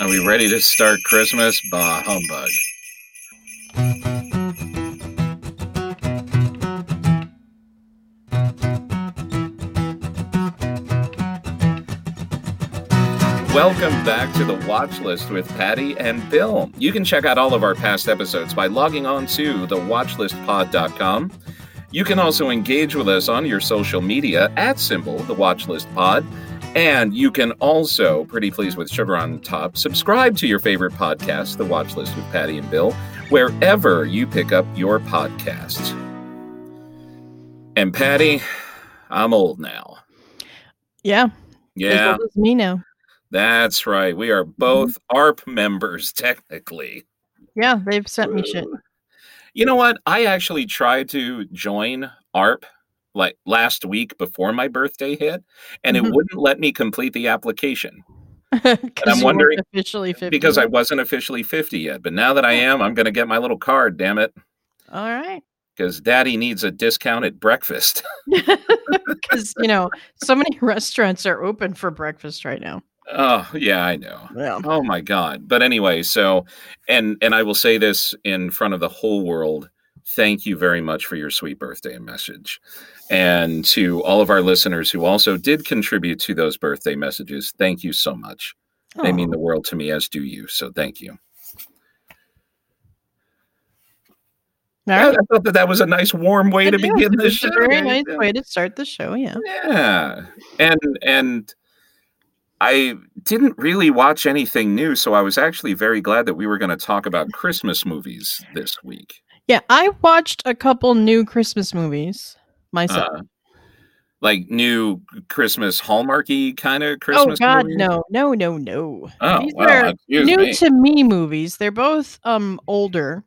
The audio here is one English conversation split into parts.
Are we ready to start Christmas? Bah humbug. Welcome back to the Watch List with Patty and Bill. You can check out all of our past episodes by logging on to thewatchlistpod.com. You can also engage with us on your social media at symbol the Watchlist Pod. And you can also, pretty pleased with sugar on top, subscribe to your favorite podcast, The Watch List with Patty and Bill, wherever you pick up your podcasts. And Patty, I'm old now. Yeah. Yeah, As me now. that's right. We are both mm-hmm. AARP members, technically. Yeah, they've sent me shit. You know what? I actually tried to join AARP like last week before my birthday hit, and Mhm. it wouldn't let me complete the application. Because I'm wondering- officially 50. because I wasn't officially 50 yet. But now that I am, I'm going to get my little card, damn it, All right. because daddy needs a discount at breakfast. Because, you know, so many restaurants are open for breakfast right now. oh, yeah, I know. Yeah. Oh my god. But anyway, so and and I will say this in front of the whole world. Thank you very much for your sweet birthday message. And to all of our listeners who also did contribute to those birthday messages, thank you so much. They mean the world to me, as do you. So thank you. All I. I thought that that was a nice, warm way to It is. begin the show. very nice Yeah. way to start the show. Yeah. Yeah. And and I didn't really watch anything new, so I was actually very glad that we were going to talk about Christmas movies this week. Yeah. I watched a couple new Christmas movies myself. Uh, like new Christmas Hallmarky kind of Christmas. oh, God. movies? No, no, no, no. Oh, These are new me. to me movies. They're both um older.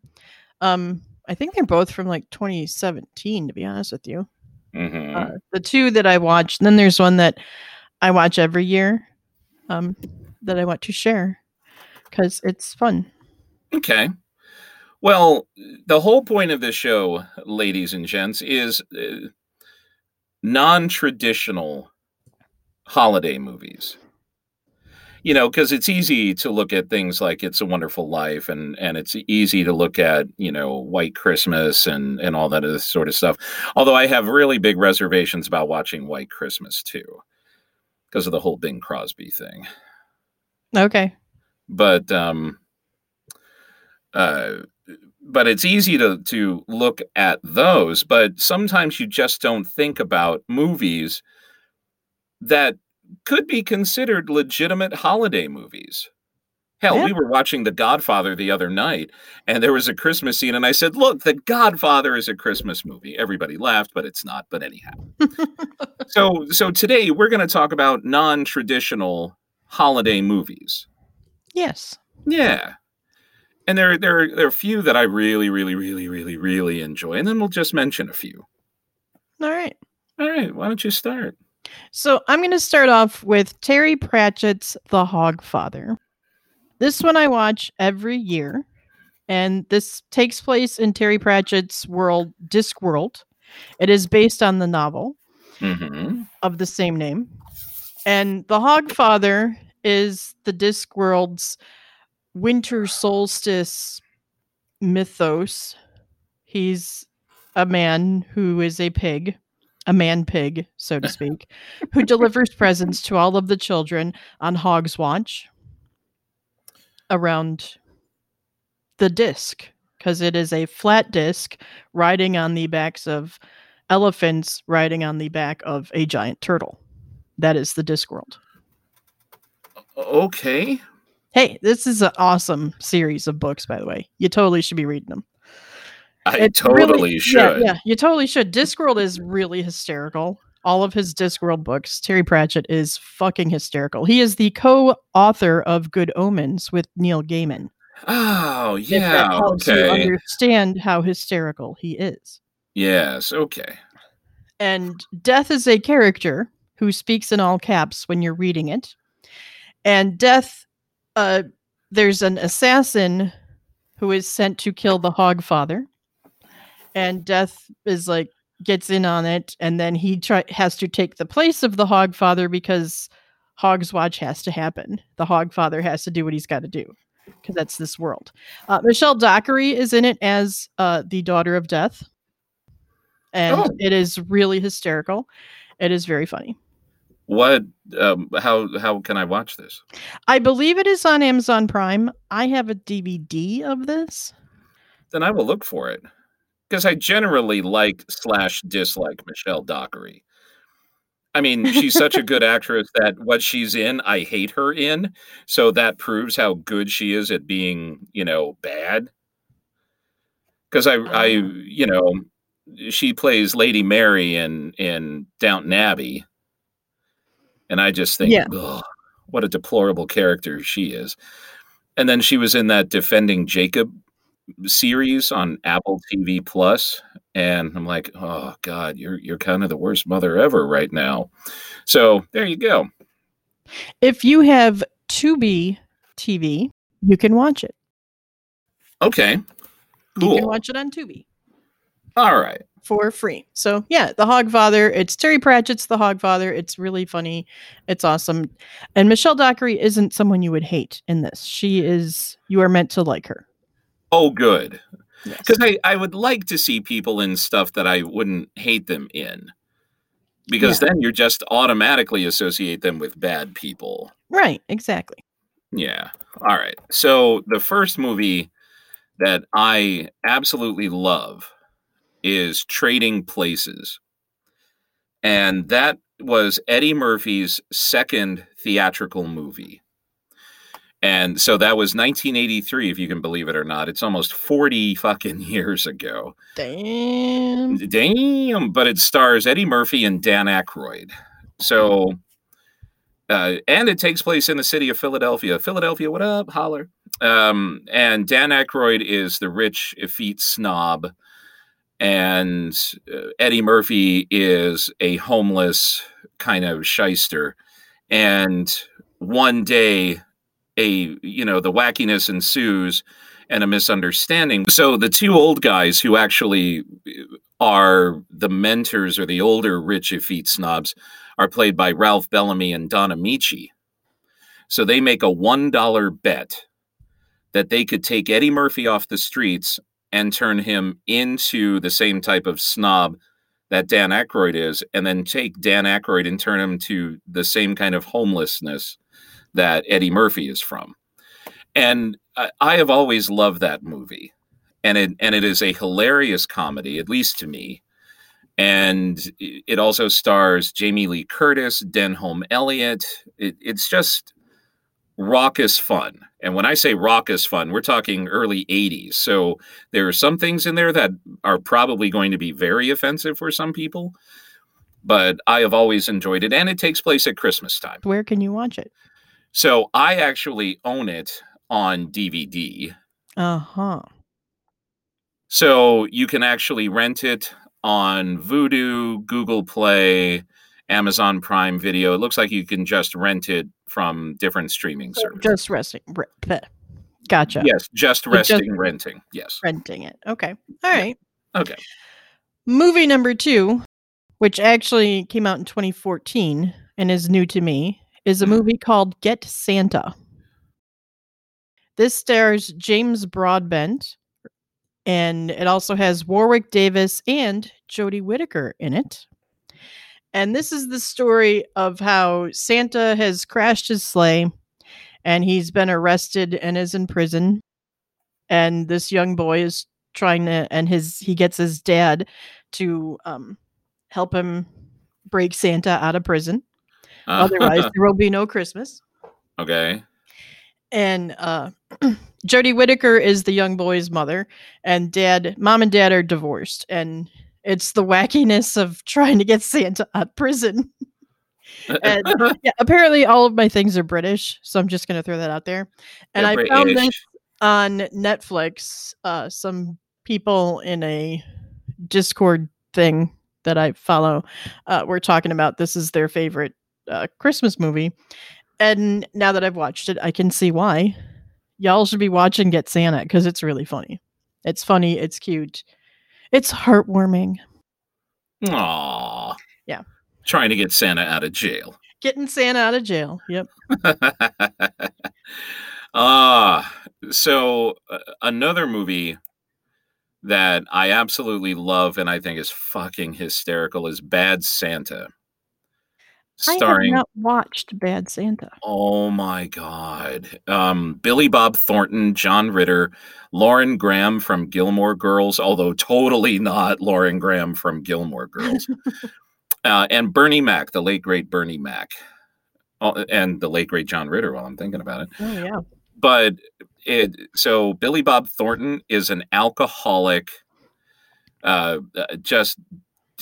Um, I think they're both from like 2017, to be honest with you. Mhm. uh, the two that I watch. And then there's one that I watch every year um, that I want to share because it's fun. Okay. Well, the whole point of this show, ladies and gents, is uh, non traditional holiday movies. You know, because it's easy to look at things like It's a Wonderful Life and, and it's easy to look at, you know, White Christmas and, and all that other sort of stuff. Although I have really big reservations about watching White Christmas too, because of the whole Bing Crosby thing Okay. but um uh but it's easy to to look at those but sometimes you just don't think about movies that could be considered legitimate holiday movies hell Yeah. we were watching the godfather the other night and there was a christmas scene and i said look the godfather is a christmas movie everybody laughed but it's not but anyhow so so today we're going to talk about non-traditional holiday movies Yes. yeah. And there, there, are- there are a few that I really, really, really, really, really enjoy. And then we'll just mention a few. All right. All right. Why don't you start? So I'm going to start off with Terry Pratchett's The Hogfather. This one I watch every year, and this takes place in Terry Pratchett's world, Discworld. It is based on the novel. hmm of the same name. And the Hogfather is the Discworld's winter solstice mythos. He's a man who is a pig, a man pig, so to speak, who delivers presents to all of the children on Hogswatch around the disc, because it is a flat disc riding on the backs of elephants riding on the back of a giant turtle. That is the Discworld. Okay. Hey, this is an awesome series of books, by the way. You totally should be reading them. I It's totally really- should. Yeah, yeah, you totally should. Discworld is really hysterical. All of his Discworld books, Terry Pratchett is fucking hysterical. He is the co-author of Good Omens with Neil Gaiman. Oh, yeah. helps you Okay. understand how hysterical he is. Yes. Okay. and death is a character who speaks in all caps when you're reading it and death uh there's an assassin who is sent to kill the hogfather and death is like gets in on it and then he try has to take the place of the hogfather because Hogswatch has to happen. The Hog Father has to do what he's got to do because that's this world. Uh, Michelle Dockery is in it as uh, the daughter of Death, and Oh. it is really hysterical. It is very funny. What? Um, how how can I watch this? I believe it is on Amazon Prime. I have a DVD of this. Then I will look for it because I generally like slash dislike Michelle Dockery. I mean, she's such a good actress that what she's in, I hate her in. So that proves how good she is at being, you know, bad. Because I, I, Ah. you know, she plays Lady Mary in in Downton Abbey, and I just think, Yeah. What a deplorable character she is. And then she was in that Defending Jacob series on Apple TV Plus, and I'm like, oh God, you're you're kind of the worst mother ever right now. So there you go. If you have Tubi TV, you can watch it. Okay, You cool. can watch it on Tubi All right. For free. So yeah, The Hogfather. It's Terry Pratchett's The Hogfather. It's really funny. It's awesome. And Michelle Dockery isn't someone you would hate in this. She is. You are meant to like her. Oh, good. Yes. Because I, I would like to see people in stuff that I wouldn't hate them in. Because then you just automatically associate them with bad people. Right. Exactly. Yeah. All right. So the first movie that I absolutely love is Trading Places. And that was Eddie Murphy's second theatrical movie. And so that was 1983, if you can believe it or not. It's almost 40 fucking years ago. Damn. Damn. But it stars Eddie Murphy and Dan Aykroyd. So, uh, and it takes place in the city of Philadelphia. Philadelphia, what up? Holler. Um, and Dan Aykroyd is the rich, effete snob. And uh, Eddie Murphy is a homeless kind of shyster. And one day, a you know the wackiness ensues and a misunderstanding. So the two old guys who actually are the mentors or the older rich effete snobs are played by Ralph Bellamy and Don Ameche. So they make a one dollar bet that they could take Eddie Murphy off the streets and turn him into the same type of snob that Dan Aykroyd is, and then take Dan Aykroyd and turn him to the same kind of homelessness that Eddie Murphy is from. And I, have always loved that movie. And it and it is a hilarious comedy, at least to me. And it it also stars Jamie Lee Curtis, Denholm Elliott. It, it's just raucous fun. And when I say raucous fun, we're talking early 80s. So there are some things in there that are probably going to be very offensive for some people. But I have always enjoyed it. And it takes place at Christmas time. Where can you watch it? So I actually own it on DVD. Uh huh. So you can actually rent it on Vudu, Google Play, Amazon Prime Video. It looks like you can just rent it from different streaming services. Just resting. Gotcha. Yes, just It just- renting. Yes. Renting it. Okay. All right. Okay. Movie number two, which actually came out in 2014 and is new to me, is a Mhm. movie called Get Santa. This stars James Broadbent, and it also has Warwick Davis and Jodie Whittaker in it. And this is the story of how Santa has crashed his sleigh and he's been arrested and is in prison. And this young boy is trying to, and his, he gets his dad to um, help him break Santa out of prison. Otherwise, there will be no Christmas. okay. And uh, Jodie Whittaker is the young boy's mother, and dad, mom, and dad are divorced, and it's the wackiness of trying to get Santa out of prison. And- Yeah, apparently all of my things are British, so I'm just gonna throw that out there. And They're I found this on Netflix. Uh, some people in a Discord thing that I follow uh, were talking about this is their favorite uh, Christmas movie, and now that I've watched it, I can see why. Y'all should be watching Get Santa because it's really funny. It's funny. It's cute. It's heartwarming. Aw. Yeah. Trying to get Santa out of jail. Getting Santa out of jail. Yep. Ah, so uh, another movie that I absolutely love and I think is fucking hysterical is Bad Santa. Starring I have not watched Bad Santa. Oh my god. Um Billy Bob Thornton, John Ritter, Lauren Graham from Gilmore Girls, although totally not Lauren Graham from Gilmore Girls. uh, and Bernie Mac, the late great Bernie Mac. Oh, and the late great John Ritter while I'm thinking about it. Oh yeah. But it so Billy Bob Thornton is an alcoholic uh just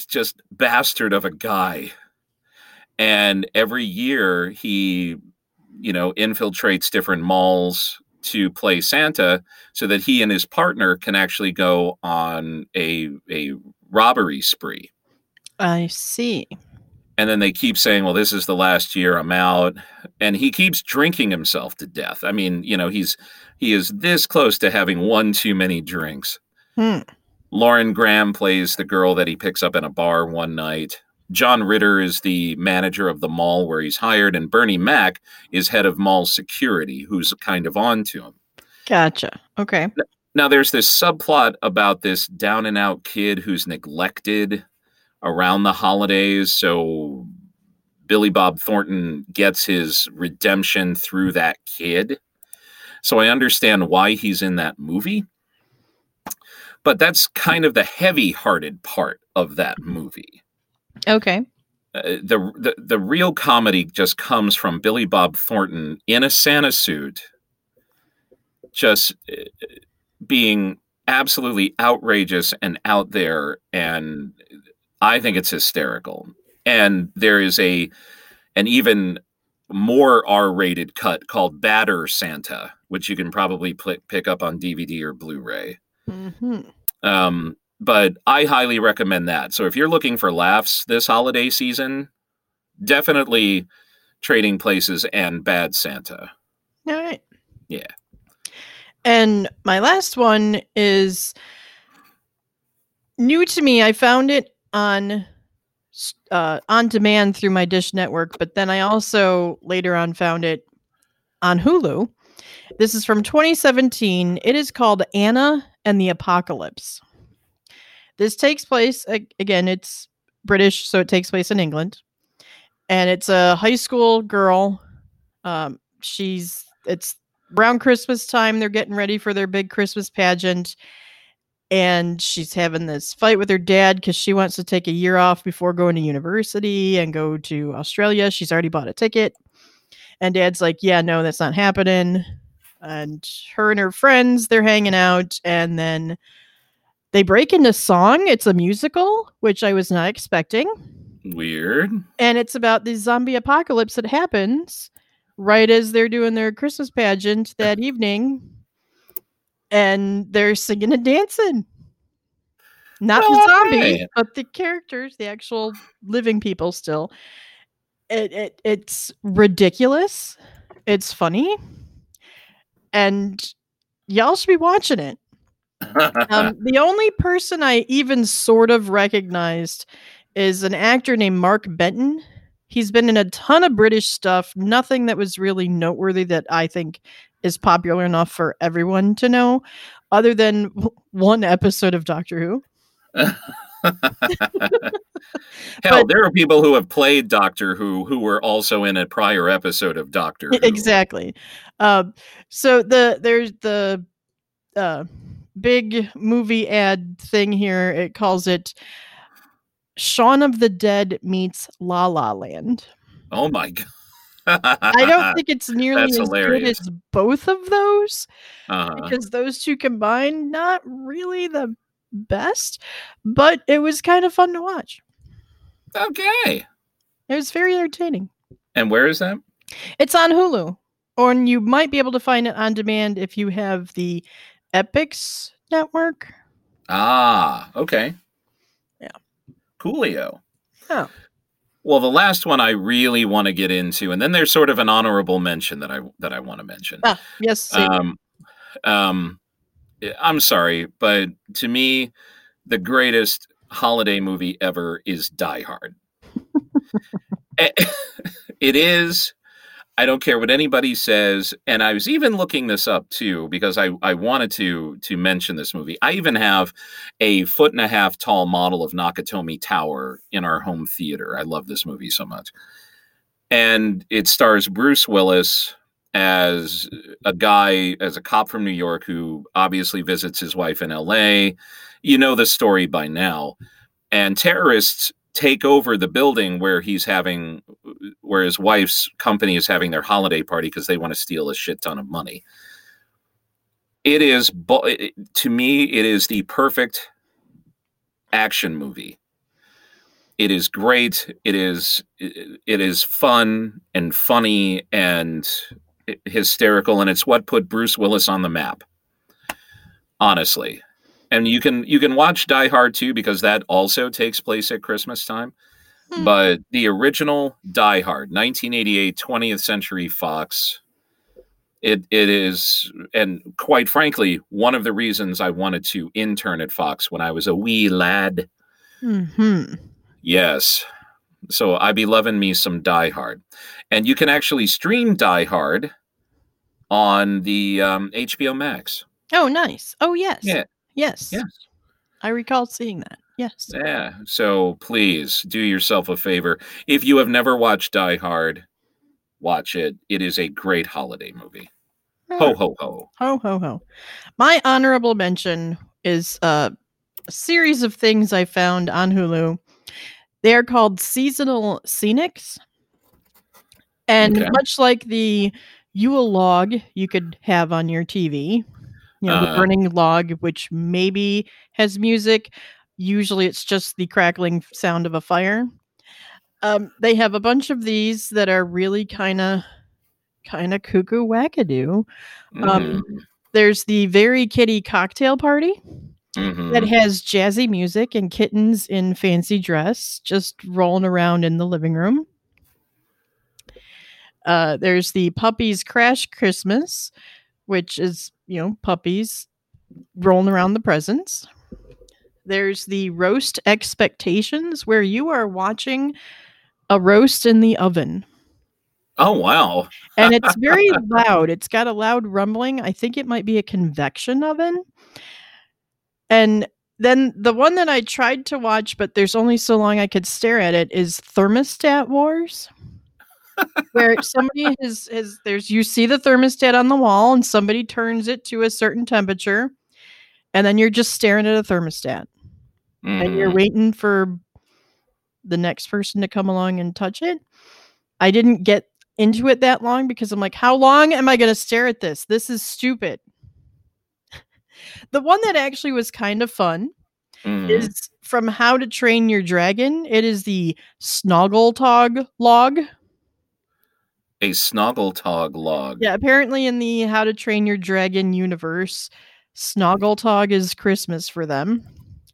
just bastard of a guy and every year he you know infiltrates different malls to play Santa so that he and his partner can actually go on a a robbery spree. I see. And then they keep saying, "Well, this is the last year I'm out." And he keeps drinking himself to death. I mean, you know, he's he is this close to having one too many drinks. Hmm. Lauren Graham plays the girl that he picks up in a bar one night. John Ritter is the manager of the mall where he's hired, and Bernie Mac is head of mall security, who's kind of on to him. Gotcha. Okay. Now, there's this subplot about this down and out kid who's neglected around the holidays. So Billy Bob Thornton gets his redemption through that kid. So I understand why he's in that movie. But that's kind of the heavy hearted part of that movie. Okay. Uh, the, the the real comedy just comes from Billy Bob Thornton in a Santa suit, just uh, being absolutely outrageous and out there, and I think it's hysterical. And there is a an even more R-rated cut called Badder Santa, which you can probably pl- pick up on DVD or Blu-ray. hmm Um, but I highly recommend that. So if you're looking for laughs this holiday season, definitely Trading Places and Bad Santa. All right. Yeah. And my last one is new to me. I found it on uh, on demand through my Dish network, but then I also later on found it on Hulu. This is from 2017. It is called Anna and the Apocalypse. This takes place again. It's British, so it takes place in England, and it's a high school girl. Um, she's it's around Christmas time. They're getting ready for their big Christmas pageant, and she's having this fight with her dad because she wants to take a year off before going to university and go to Australia. She's already bought a ticket, and dad's like, "Yeah, no, that's not happening." And her and her friends, they're hanging out, and then they break into song. It's a musical, which I was not expecting. Weird. And it's about the zombie apocalypse that happens right as they're doing their Christmas pageant that evening. And they're singing and dancing. Not the zombies, alright. but the characters, the actual living people still. It, it it's ridiculous. It's funny. And y'all should be watching it. Um, the only person I even sort of recognized is an actor named Mark Benton. He's been in a ton of British stuff, nothing that was really noteworthy that I think is popular enough for everyone to know, other than one episode of Doctor Who. Hell, But- there are people who have played Doctor Who who were also in a prior episode of Doctor Who. Exactly. Um, so the there's the uh, big movie ad thing here. It calls it Shaun of the Dead meets La La Land. Oh my god. I don't think it's nearly That's as hilarious. good as both of those uh, because those two combined, not really the best, but it was kind of fun to watch. okay. It was very entertaining. And where is that? It's on Hulu, or you might be able to find it on demand if you have the Epix network. Ah, okay. Yeah. Coolio. Oh. Well, the last one I really want to get into, and then there's sort of an honorable mention that I that I want to mention. Ah, yes. same. Um, um, I'm sorry, but to me, the greatest holiday movie ever is Die Hard. It is. I don't care what anybody says, and I was even looking this up too because I, I wanted to to mention this movie. I even have a foot and a half tall model of Nakatomi Tower in our home theater. I love this movie so much, and it stars Bruce Willis as a guy as a cop from New York who obviously visits his wife in L.A. You know the story by now, and terrorists take over the building where he's having where his wife's company is having their holiday party because they want to steal a shit ton of money. It is to me it is the perfect action movie. It is great it is it is fun and funny and hysterical and it's what put bruce willis on the map honestly and you can you can watch Die Hard too because that also takes place at Christmas time. Hmm. But the original Die Hard, 1988, 20th Century Fox, it it is, and quite frankly, one of the reasons I wanted to intern at Fox when I was a wee lad. Hmm. Yes. So I be loving me some Die Hard, and you can actually stream Die Hard on the um, HBO Max. Oh, nice. Oh, yes. Yeah. Yes. Yes. I recall seeing that. Yes. Yeah. So please do yourself a favor. If you have never watched Die Hard, watch it. It is a great holiday movie. Ho ho ho. Ho ho ho. My honorable mention is uh, a series of things I found on Hulu. They are called seasonal scenics. And okay. much like the Yule log you could have on your TV, you know, uh, the burning log, which maybe has music. Usually it's just the crackling sound of a fire. Um, they have a bunch of these that are really kind of kind of cuckoo wackadoo. Um, mm. There's the very kitty cocktail party mm-hmm. that has jazzy music and kittens in fancy dress just rolling around in the living room. Uh, there's the puppies crash Christmas, which is you know, puppies rolling around the presents. There's the roast expectations where you are watching a roast in the oven. Oh wow. and it's very loud. It's got a loud rumbling. I think it might be a convection oven. And then the one that I tried to watch, but there's only so long I could stare at it, is Thermostat Wars where somebody has has there's you see the thermostat on the wall and somebody turns it to a certain temperature and then you're just staring at a thermostat mm. and you're mm-hmm. waiting for the next person to come along and touch it i didn't get into it that long because i'm like how long am i going to stare at this this is stupid the one that actually was kind of fun mm. is from how to train your dragon it is the snoggletog log a Snoggletog log. Yeah, apparently in the How to Train Your Dragon universe, Snoggletog is Christmas for them.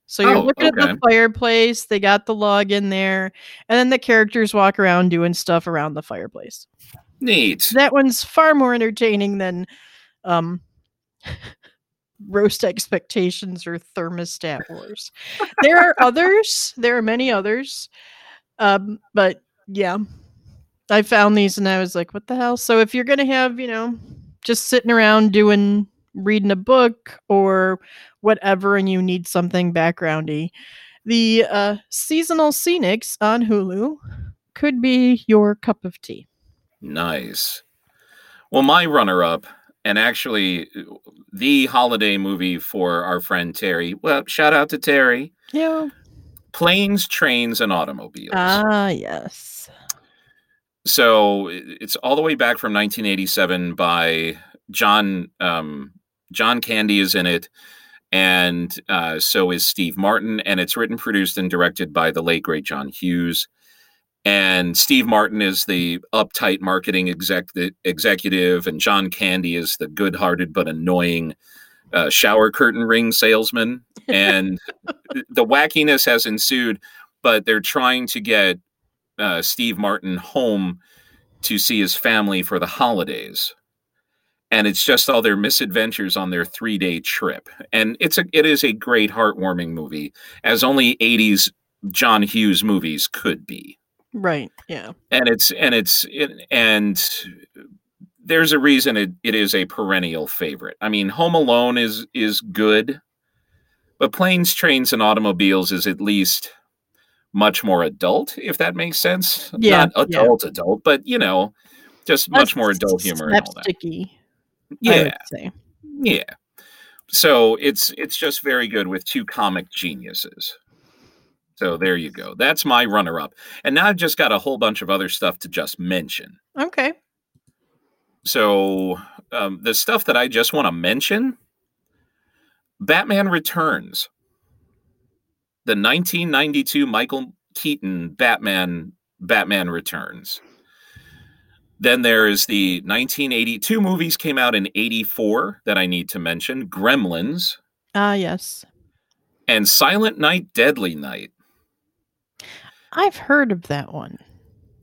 So you're oh, looking okay. at the fireplace, they got the log in there, and then the characters walk around doing stuff around the fireplace. Neat. That one's far more entertaining than um roast expectations or thermostat wars. there are others, there are many others. Um, but yeah, I found these and I was like, what the hell? So if you're going to have, you know, just sitting around doing, reading a book or whatever, and you need something backgroundy, the uh, seasonal scenics on Hulu could be your cup of tea. Nice. Well, my runner up, and actually the holiday movie for our friend Terry. Well, shout out to Terry. Yeah. Planes, Trains, and Automobiles. Ah, yes so it's all the way back from 1987 by John um, John Candy is in it, and uh, so is Steve Martin, and it's written, produced, and directed by the late great John Hughes. And Steve Martin is the uptight marketing exec- executive, and John Candy is the good-hearted but annoying uh, shower curtain ring salesman. And the wackiness has ensued, but they're trying to get uh, Steve Martin home to see his family for the holidays. And it's just all their misadventures on their three day trip. And it's a it is a great heartwarming movie, as only 80s John Hughes movies could be. Right. Yeah. and it's and it's it, and there's a reason it, it is a perennial favorite. I mean, Home Alone is is good, but Planes, Trains, and Automobiles is at least much more adult, if that makes sense. Yeah, Not yeah. adult, adult, but you know, just much more adult humor and all that. Yeah, yeah. So it's it's just very good with two comic geniuses. So there you go. That's my runner up. And now I've just got a whole bunch of other stuff to just mention. Okay. So um, the stuff that I just want to mention Batman Returns, the 1992 Michael Keaton Batman Batman Returns. Then there's the 1982 movies came out in 84 that I need to mention Gremlins Ah, yes. and Silent Night, Deadly Night. I've heard of that one.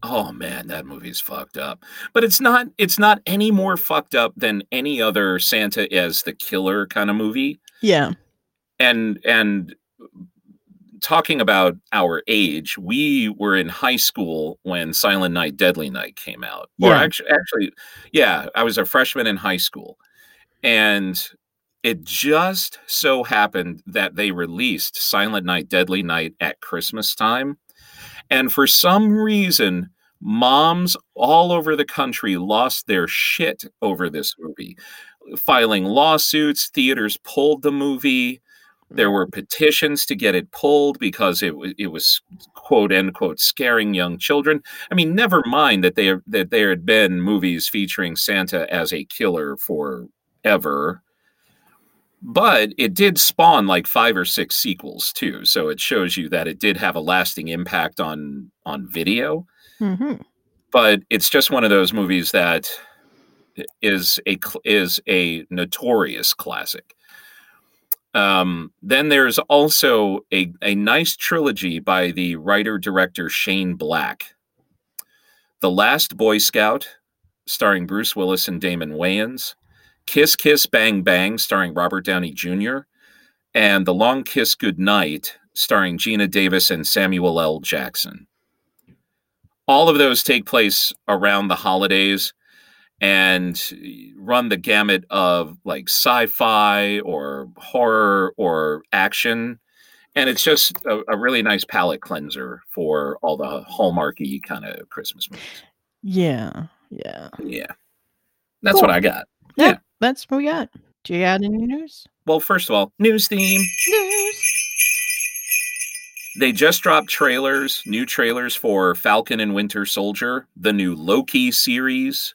Oh man, that movie's fucked up. But it's not it's not any more fucked up than any other Santa as the killer kind of movie. Yeah. And and talking about our age, we were in high school when Silent Night Deadly Night came out. Or Yeah. actually actually yeah, I was a freshman in high school. And it just so happened that they released Silent Night Deadly Night at Christmas time. And for some reason, moms all over the country lost their shit over this movie, filing lawsuits. Theaters pulled the movie. There were petitions to get it pulled because it it was quote end quote scaring young children. I mean, never mind that there that there had been movies featuring Santa as a killer forever. But it did spawn like five or six sequels too, so it shows you that it did have a lasting impact on on video. hmm But it's just one of those movies that is a is a notorious classic. Um, then there's also a, a nice trilogy by the writer director Shane Black. The Last Boy Scout, starring Bruce Willis and Damon Wayans. Kiss Kiss Bang Bang, starring Robert Downey Jr., and The Long Kiss Goodnight, starring Geena Davis and Samuel L. Jackson. All of those take place around the holidays and run the gamut of like sci-fi or horror or action. And it's just a, a really nice palate cleanser for all the hallmarky kind of Christmas movies. Yeah. Yeah. Yeah. That's what I got. Yeah, That's what we got. Do you got any news? Well, first of all, news theme. News. They just dropped trailers, new trailers for Falcon and Winter Soldier, the new Loki series.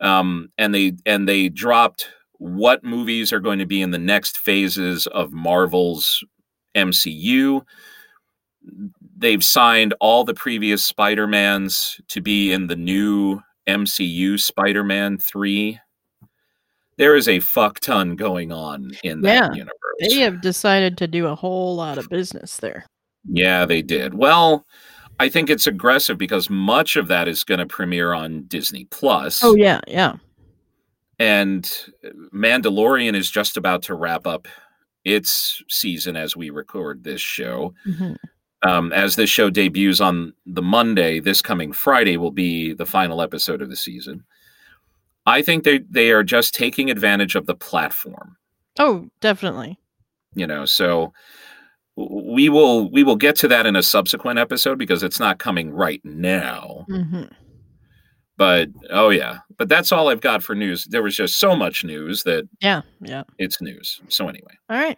Um, and they and they dropped what movies are going to be in the next phases of Marvel's MCU. They've signed all the previous Spider-Mans to be in the new MCU Spider-Man 3. There is a fuck ton going on in that Yeah, universe. They have decided to do a whole lot of business there. Yeah, they did. Well, I think it's aggressive because much of that is going to premiere on Disney Plus, Oh yeah, yeah. and Mandalorian is just about to wrap up its season as we record this show. Mhm. Um, as this show debuts on the Monday, this coming Friday will be the final episode of the season. I think they they are just taking advantage of the platform. Oh, definitely. you know so we will we will get to that in a subsequent episode because it's not coming right now. Hmm but oh yeah. But that's all i've got for news. There was just so much news that Yeah, yeah. it's news. So anyway. All right,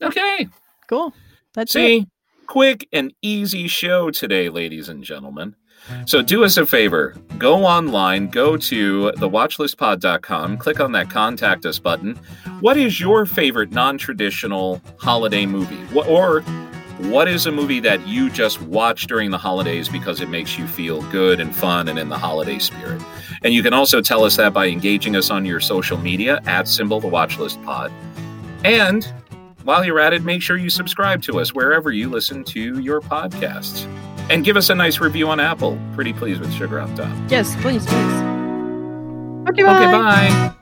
okay. Cool. That's it. quick and easy show today ladies and gentlemen so do us a favor. Go online go to thewatchlistpod.com click on that contact us button. What is your favorite non-traditional holiday movie? Or what is a movie that you just watch during the holidays because it makes you feel good and fun and in the holiday spirit? And you can also tell us that by engaging us on your social media at symbol the watchlist pod. And while you're at it make sure you subscribe to us wherever you listen to your podcasts and give us a nice review on apple pretty pleased with sugar on top Yes, please, please. Okay, bye. okay bye